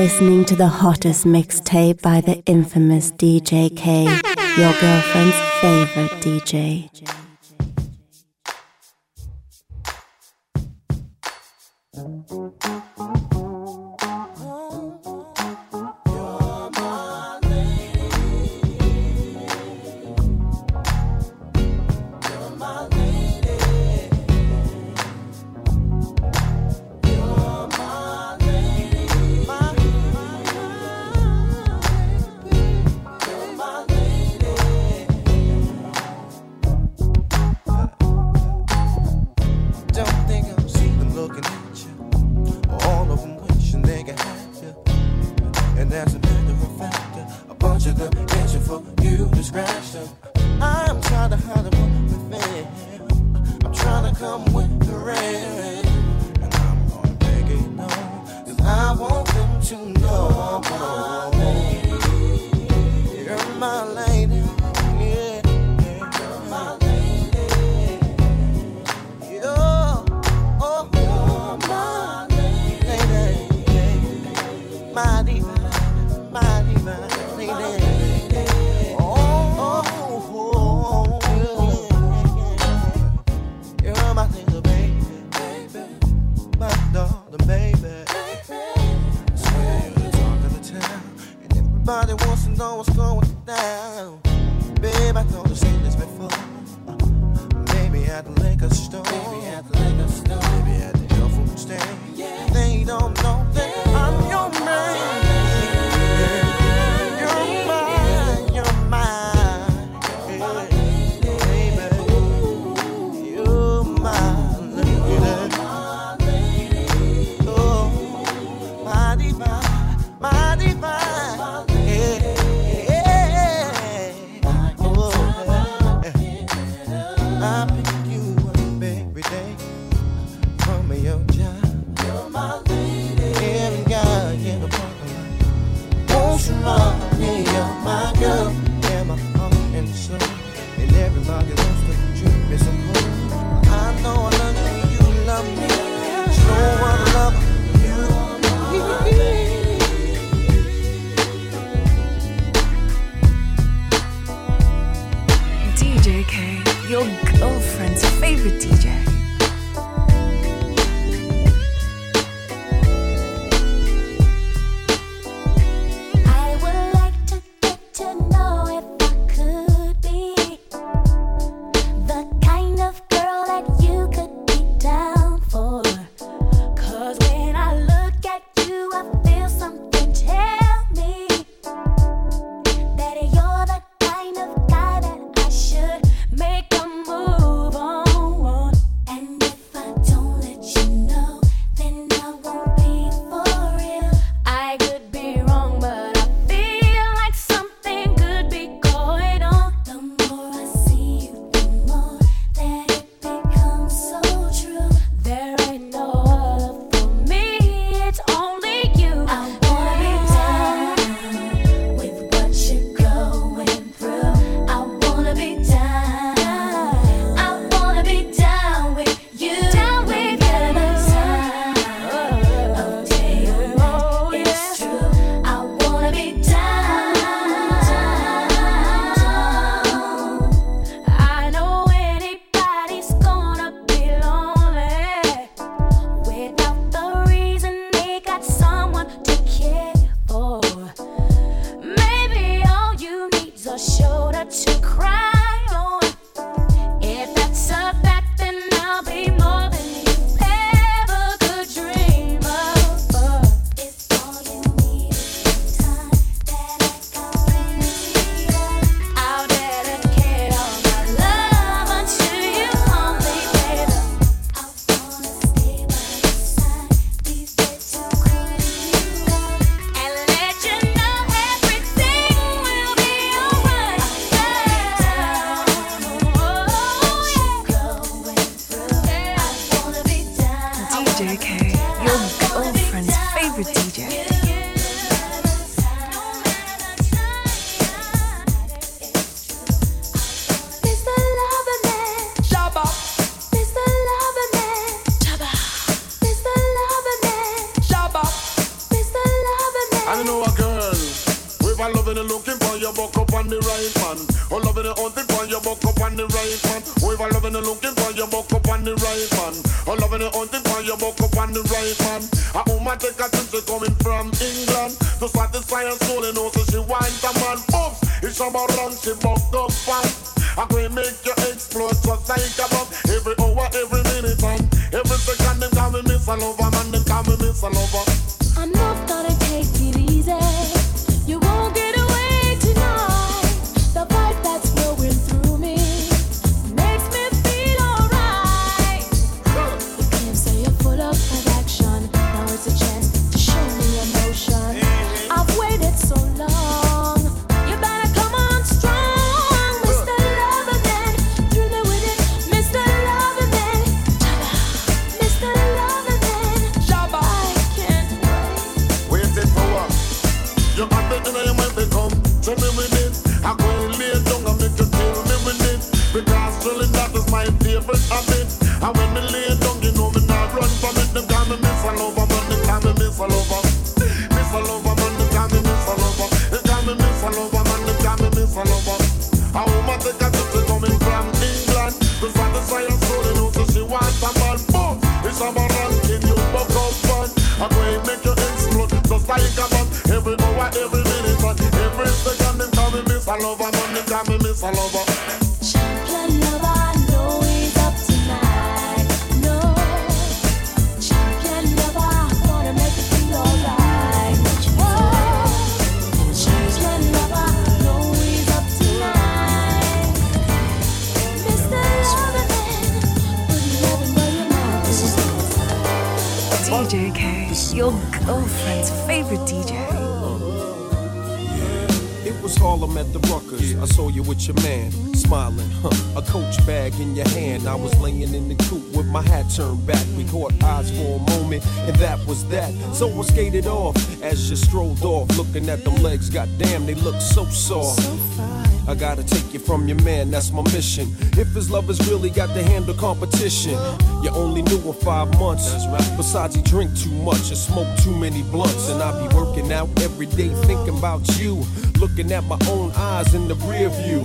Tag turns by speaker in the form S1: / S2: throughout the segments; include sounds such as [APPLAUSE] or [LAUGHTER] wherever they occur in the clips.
S1: listening to the hottest mixtape by the infamous DJ K, your girlfriend's favorite DJ.
S2: Goddamn, they look so soft. I gotta take you from your man, that's my mission. If his love lovers really got to handle competition, you only knew him five months. Besides, he drink too much and smoke too many blunts. And I be working out every day thinking about you. Looking at my own eyes in the rear view.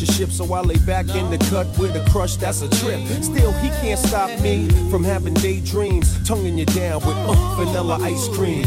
S2: Relationship, so I lay back in the cut with a crush that's a trip. Still, he can't stop me from having daydreams, tonguing you down with uh, vanilla ice cream.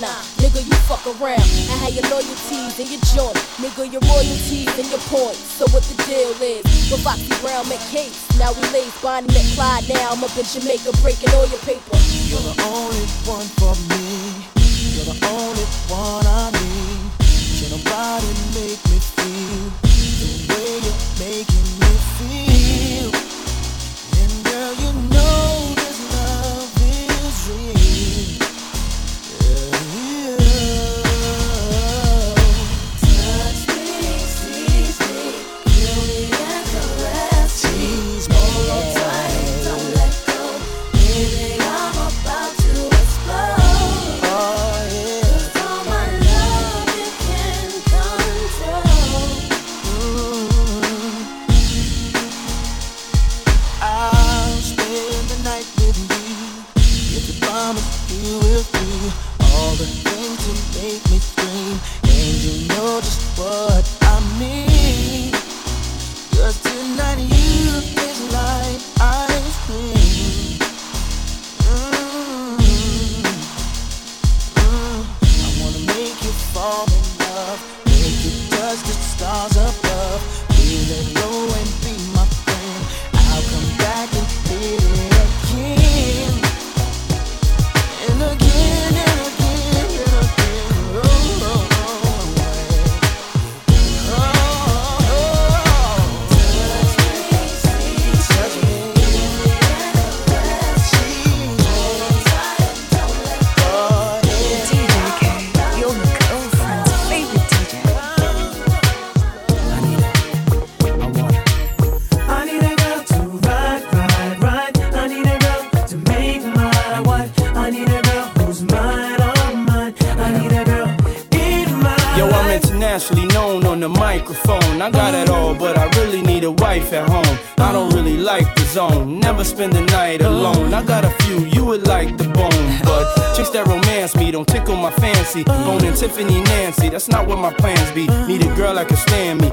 S3: Nah, Nigga, you fuck around I have your loyalties and your joint. Nigga, your royalties and your points. So what the deal is? With Foxy Brown McCase. Now we lace Bonnie McFly. Now I'm up in Jamaica breaking all your paper.
S4: Spend the night alone. I got a few, you would like the bone, but chicks that romance me don't tickle my fancy. Bone and Tiffany Nancy, that's not what my plans be. Need a girl that can stand me,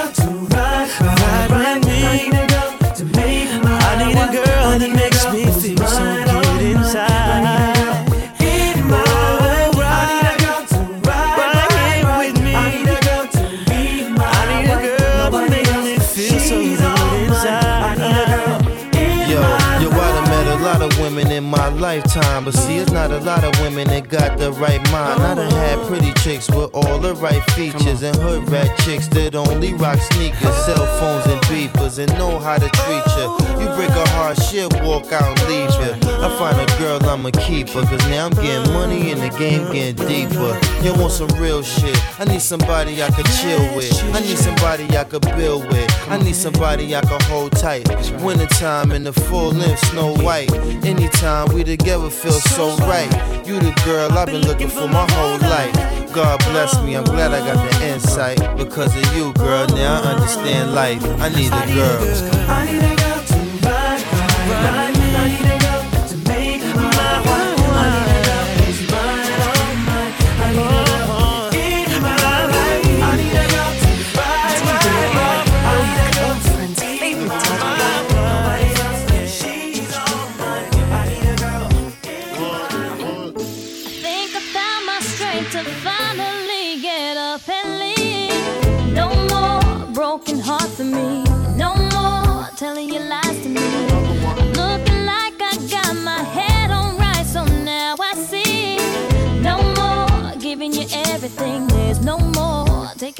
S5: my
S6: lifetime, but see, it's not a lot of women that got the right mind. I done had pretty chicks with all the right features, and hood rat chicks that only rock sneakers, cell phones, and beepers, and know how to treat you. You break a heart, she'll walk out and leave you. I find a girl, I'ma keep cause now I'm getting money and the game getting deeper. You want some real shit? I need somebody I could chill with. I need somebody I could build with. I need somebody I could hold tight. Wintertime in the full length, Snow White. Anytime we together feel so right. You the girl I've been looking for my whole life. God bless me, I'm glad I got the insight. Because of you, girl, now I understand life. I need a girl.
S5: I need a girl to ride,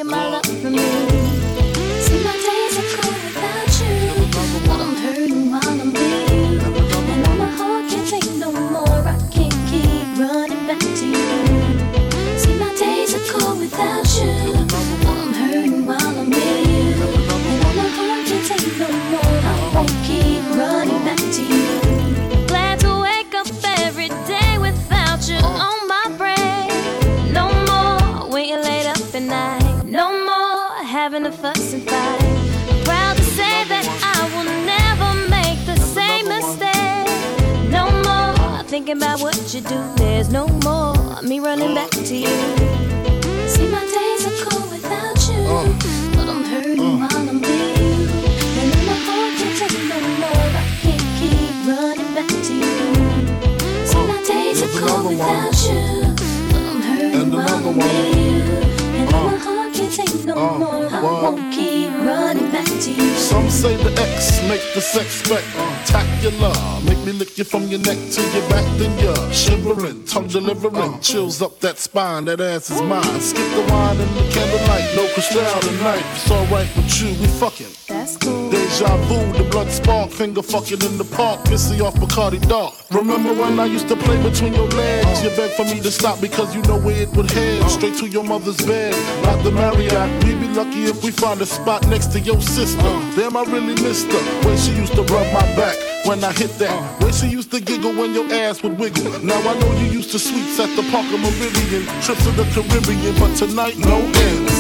S1: more taking my love from me. You do. There's no more me running back to you. See my days are cold without you, mm. but I'm hurting while I'm with you. And in my heart can't take no more. I can't keep running back to you. See my days are cold without you, but I'm hurting while I'm with you. And in my heart can't take no more. I won't keep running you.
S7: Some say the X make the sex spectacular. Make me lick you from your neck to your back, then you're shivering, tongue delivering, chills up that spine. That ass is mine. Skip the wine and the candlelight, no crystal tonight. It's alright with you, we fucking.
S1: That's cool.
S7: Deja vu, the blood spark, finger fucking in the park, missy off Bacardi Dark. Remember when I used to play between your legs? You begged for me to stop because you know where it would head. Straight to your mother's bed, not the Marriott. We'd be lucky if we find a spot next to your sister. Damn, I really missed her. Way she used to rub my back when I hit that. Way she used to giggle when your ass would wiggle. Now I know you used to sweets at the Parker Meridien, trips to the Caribbean, but tonight no
S8: end.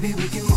S9: Baby,
S8: we can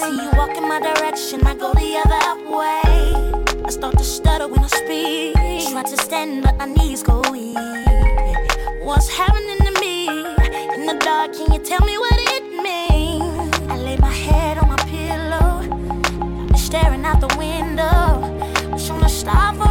S8: See you
S10: walk in my direction, I go the other way. I start to stutter when I speak. Try to stand, but my knees go weak. What's happening to me? In the dark, can you tell me what it means? I lay my head on my pillow, staring out the window,
S1: wishing to stop.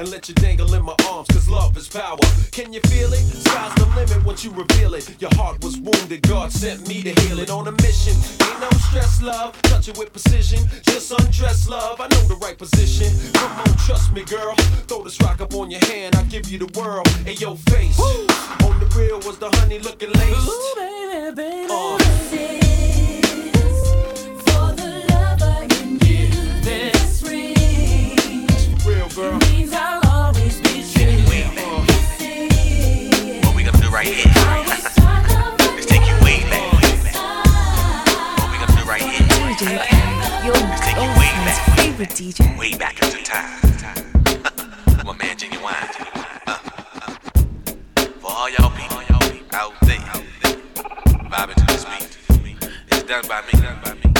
S1: And
S11: let you
S2: dangle in my arms, cause love is power. Can you feel it? Sky's the limit once you reveal it. Your heart was wounded, God sent me to heal it on a mission. Ain't no stress, love. Touch it with precision. Just undress, love. I know the right position. Come on, trust me, girl. Throw this rock up on your hand, I'll give you the world. Hey, your face. On the real was the honey looking laced.
S12: Ooh, baby, baby.
S2: Uh. Real girl.
S12: means I'll always be true.
S5: What we gonna do right here? Let's take you way back. What we gonna do right here?
S13: DJ K, your girlfriend's favorite DJ.
S5: Way back into time. [LAUGHS] My man Ginuwine. Uh, uh. For all y'all people out there, vibing to this beat. It's done by me. Now,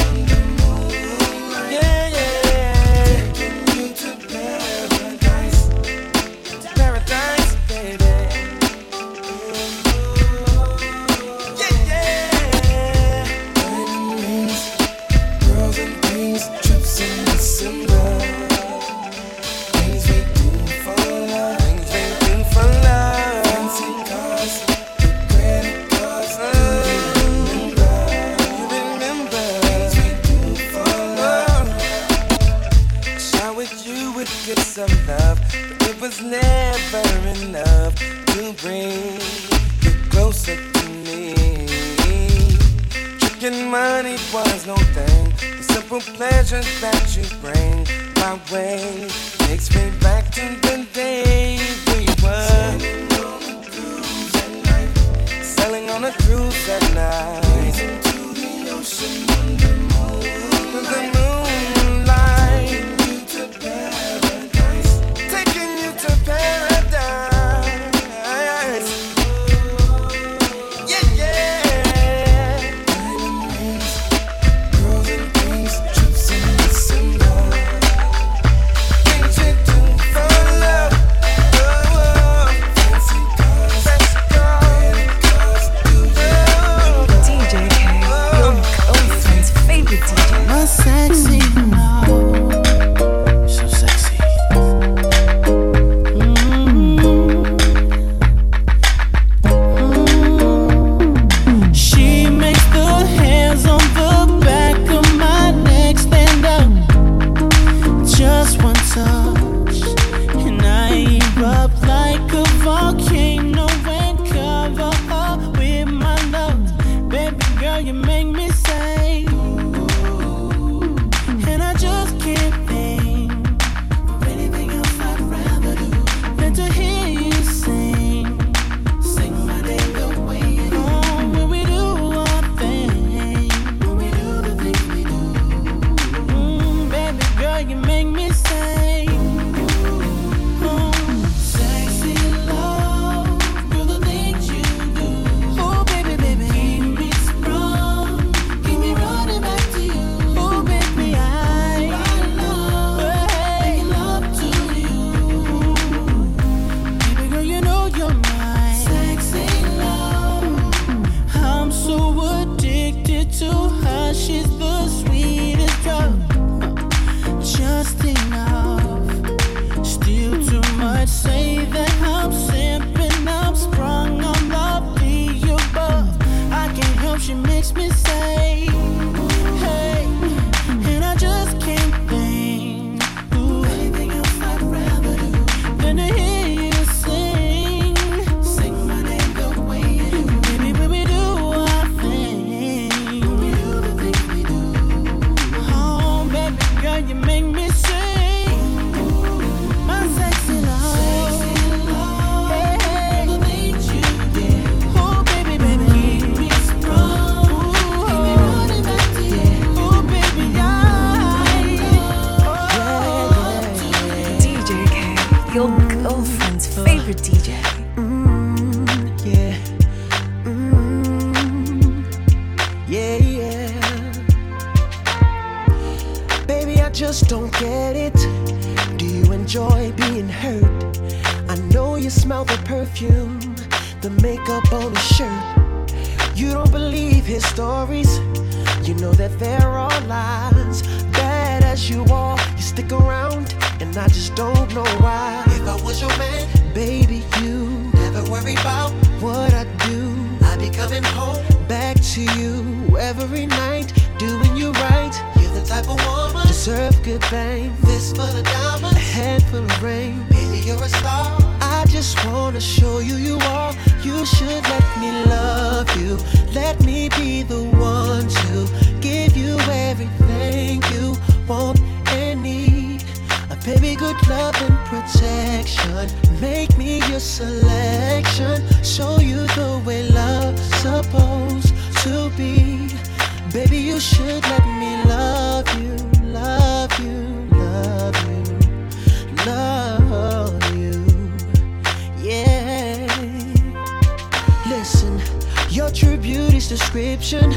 S5: prescription.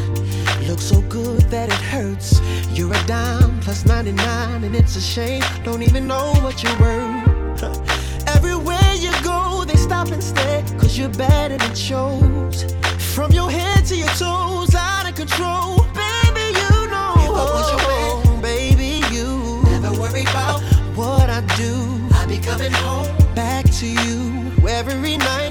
S5: Looks so good that it hurts. You're a dime plus 99, and it's a shame. Don't even know what you're worth. [LAUGHS] Everywhere you go, they stop and stare, cause you're bad and it shows. From your head to your toes, out of control. Baby, you know. What was your man, oh, baby, you. Never worry about what I do. I'll be coming home. Back to you every night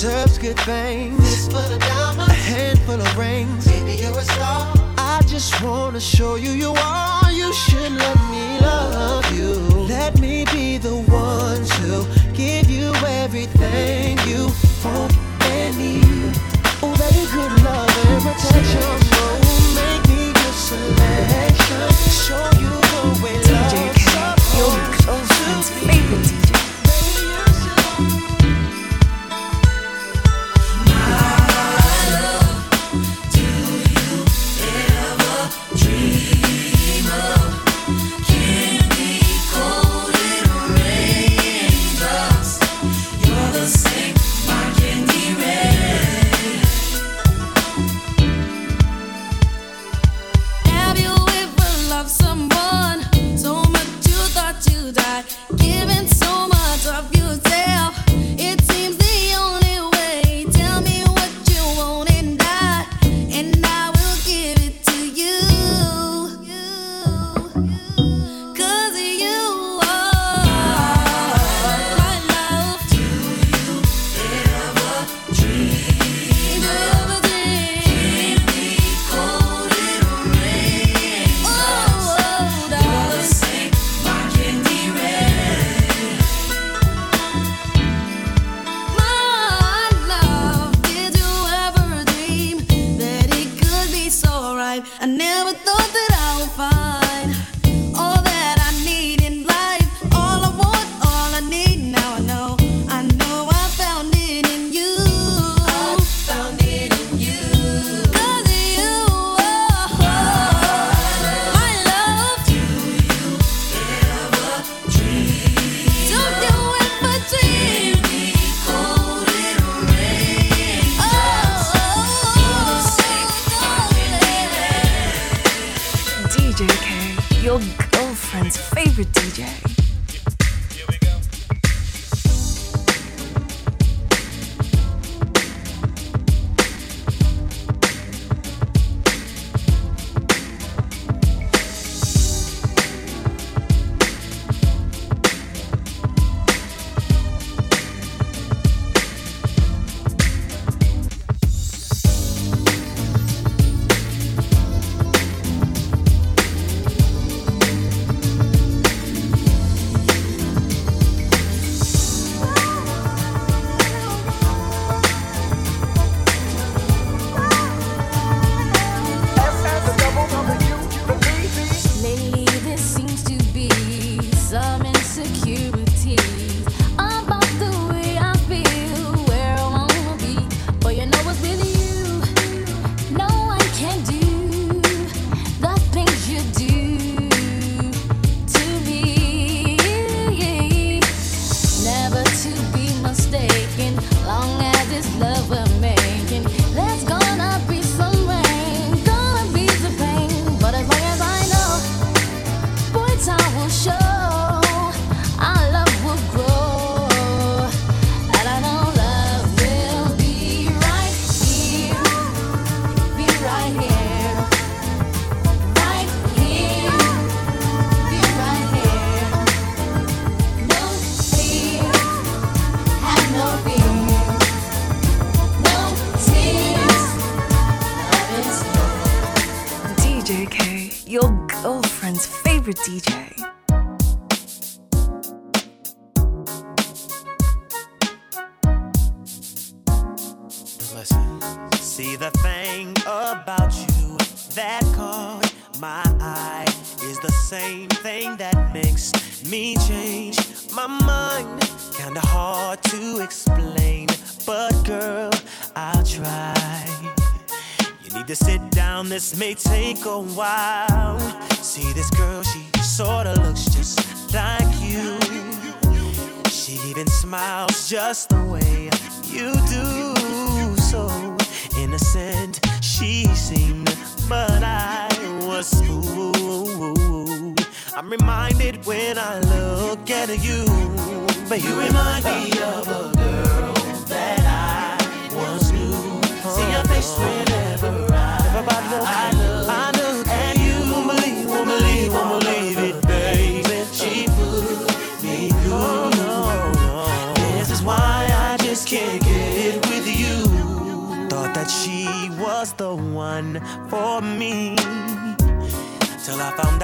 S5: deserves good things. a handful of rings. Baby, you're a star. I just wanna show you you are. You should let me love you. Let me be the one to give you everything you want and need. Oh, baby, good love and protection. show make me your selection. Show you the way
S13: DJ
S14: love's supposed to be.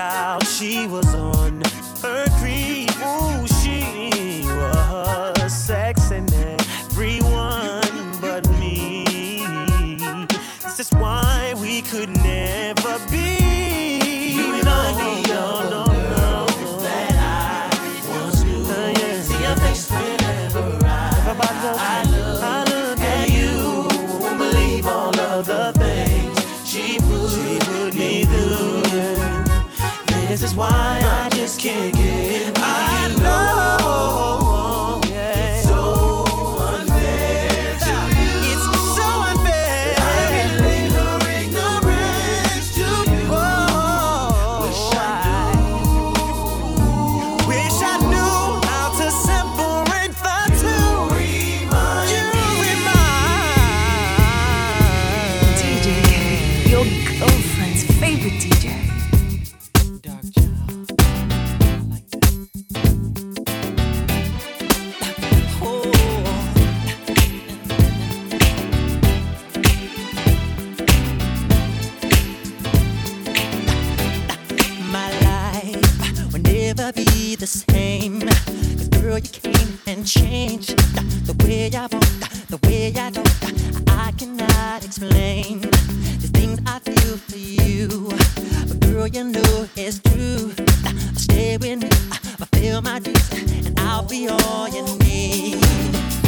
S15: out, she was on her creep. Ooh, she was sexing everyone but me. This is why we could never. and change the way I walk, the way I talk. I cannot explain the things I feel for you, but girl, you know it's true. Stay with me, fulfill my dreams, and I'll be all you need.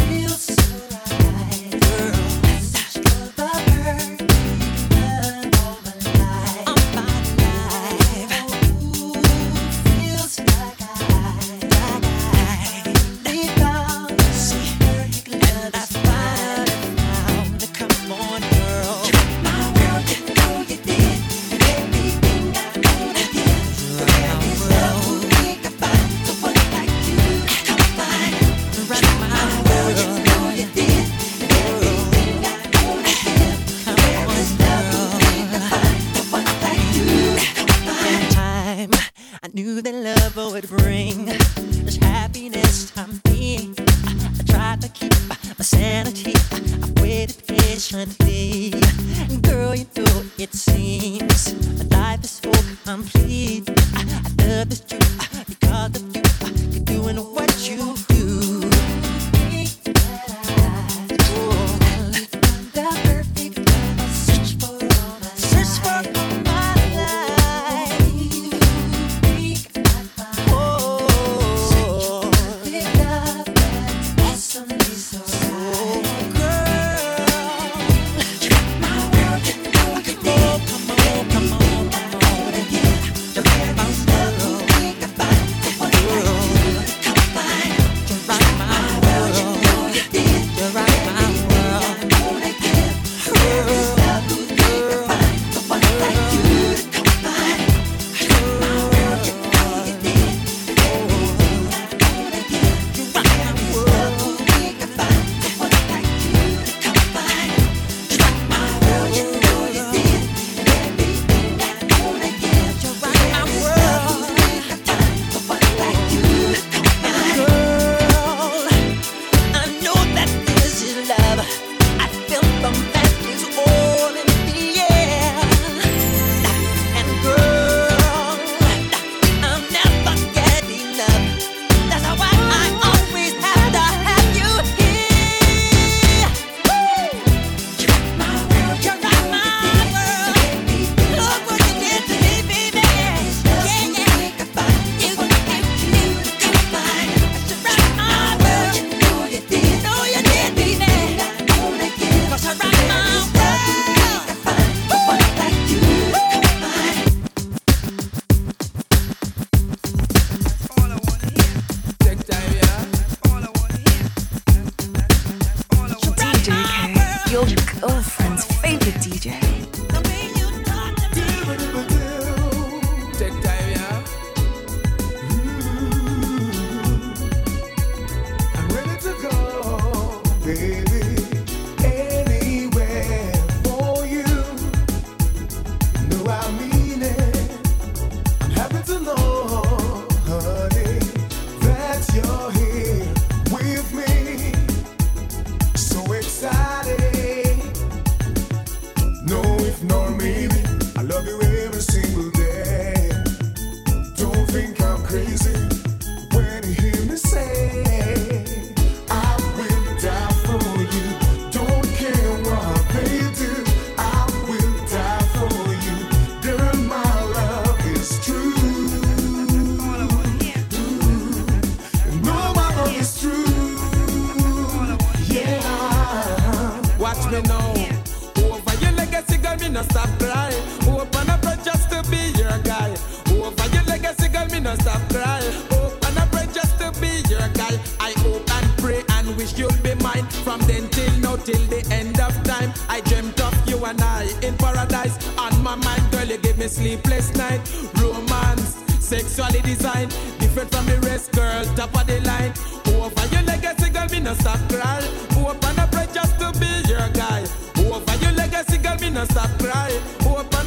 S16: From then till now, till the end of time, I dreamt of you and I in paradise. On my mind, girl, you give me sleepless night. Romance, sexually designed, different from the rest, girl, top of the line. Over your legacy, girl, me no stop cry. Open up, just to be your guy. Over your legacy, girl, me no stop cry. Open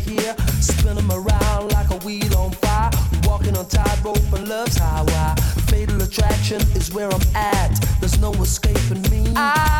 S5: here, spin them around like a wheel on fire. Walking on tightrope for love's highway. Fatal attraction is where I'm at. There's no escaping me. I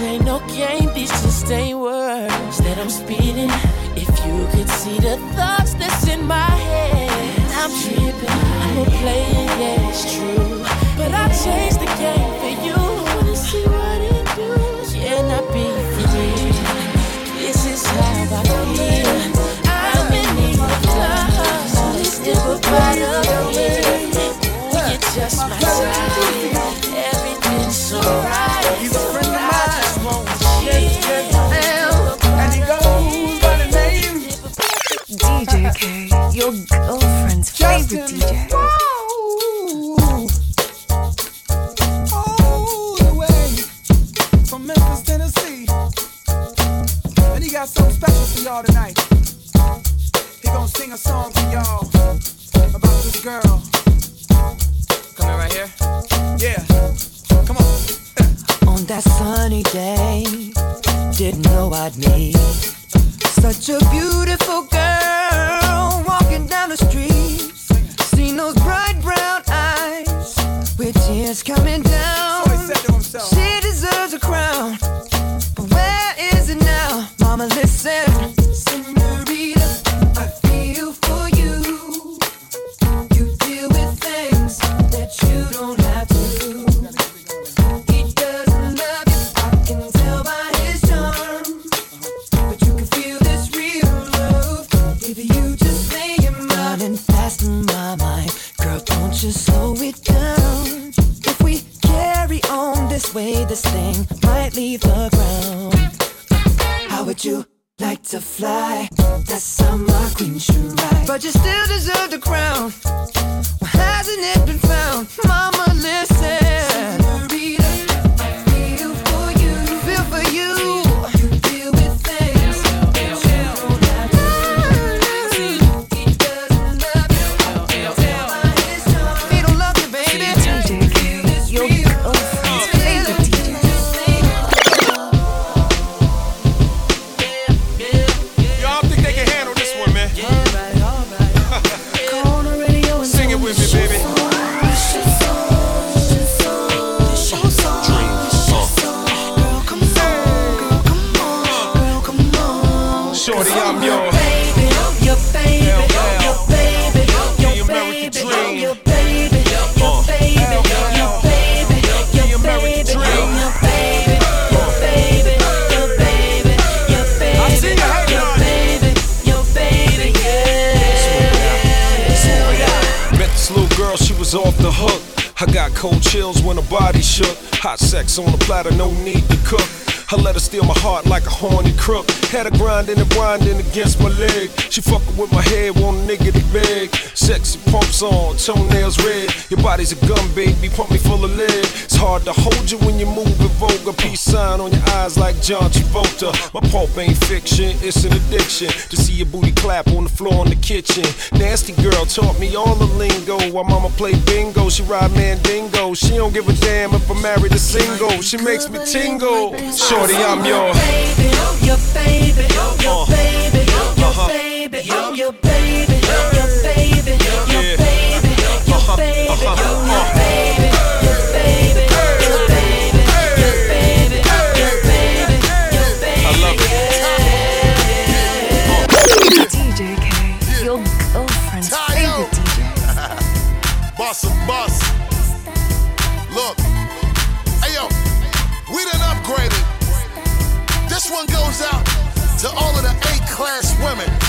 S17: Ain't no
S18: game, these just ain't words that I'm speeding. If you could see the thoughts that's in my head, I'm tripping. I'm a player, yeah, it's true. But I changed the game for you. Wanna see what it do? Can I be free? This is how I feel. I'm in need of love, so this different part of me. You're just my side. Everything's
S13: alright. your girlfriend's favorite DJ.
S16: Got something special for y'all tonight. He gonna sing a song for y'all about this girl. Right here. Yeah. Come on. [LAUGHS]
S5: on that sunny day, didn't know I'd meet such a beautiful girl walking down the street, seen those bright brown eyes with tears coming down. leave the ground. How would you like to fly? That summer queen should ride. But you still deserve the crown. Why hasn't it been found, Mama?
S2: off the hook. I got cold chills when the body shook. Hot sex on the platter, no need to cook. I let her steal my heart like a horny crook. Had her grinding and grinding against my leg. She fucking with my head, want a nigga to beg. Sexy pumps on, toenails red. Your body's a gun, baby, pump me full of lead. It's hard to hold you when you move and vogue. A peace sign on your eyes like John Travolta. My pulp ain't fiction, it's an addiction. To see your booty clap on the floor in the kitchen. Nasty girl taught me all the lingo. While mama played bingo, she ride mandingo. She don't give a damn if I'm married or single. She makes me tingle shorty, I'm your
S7: baby,
S2: uh-huh.
S7: uh-huh. your baby, your baby, your baby, your uh-huh. baby, your baby, your baby, your baby, your baby, your baby.
S1: to all of the A-class women.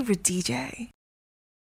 S13: Favorite DJ.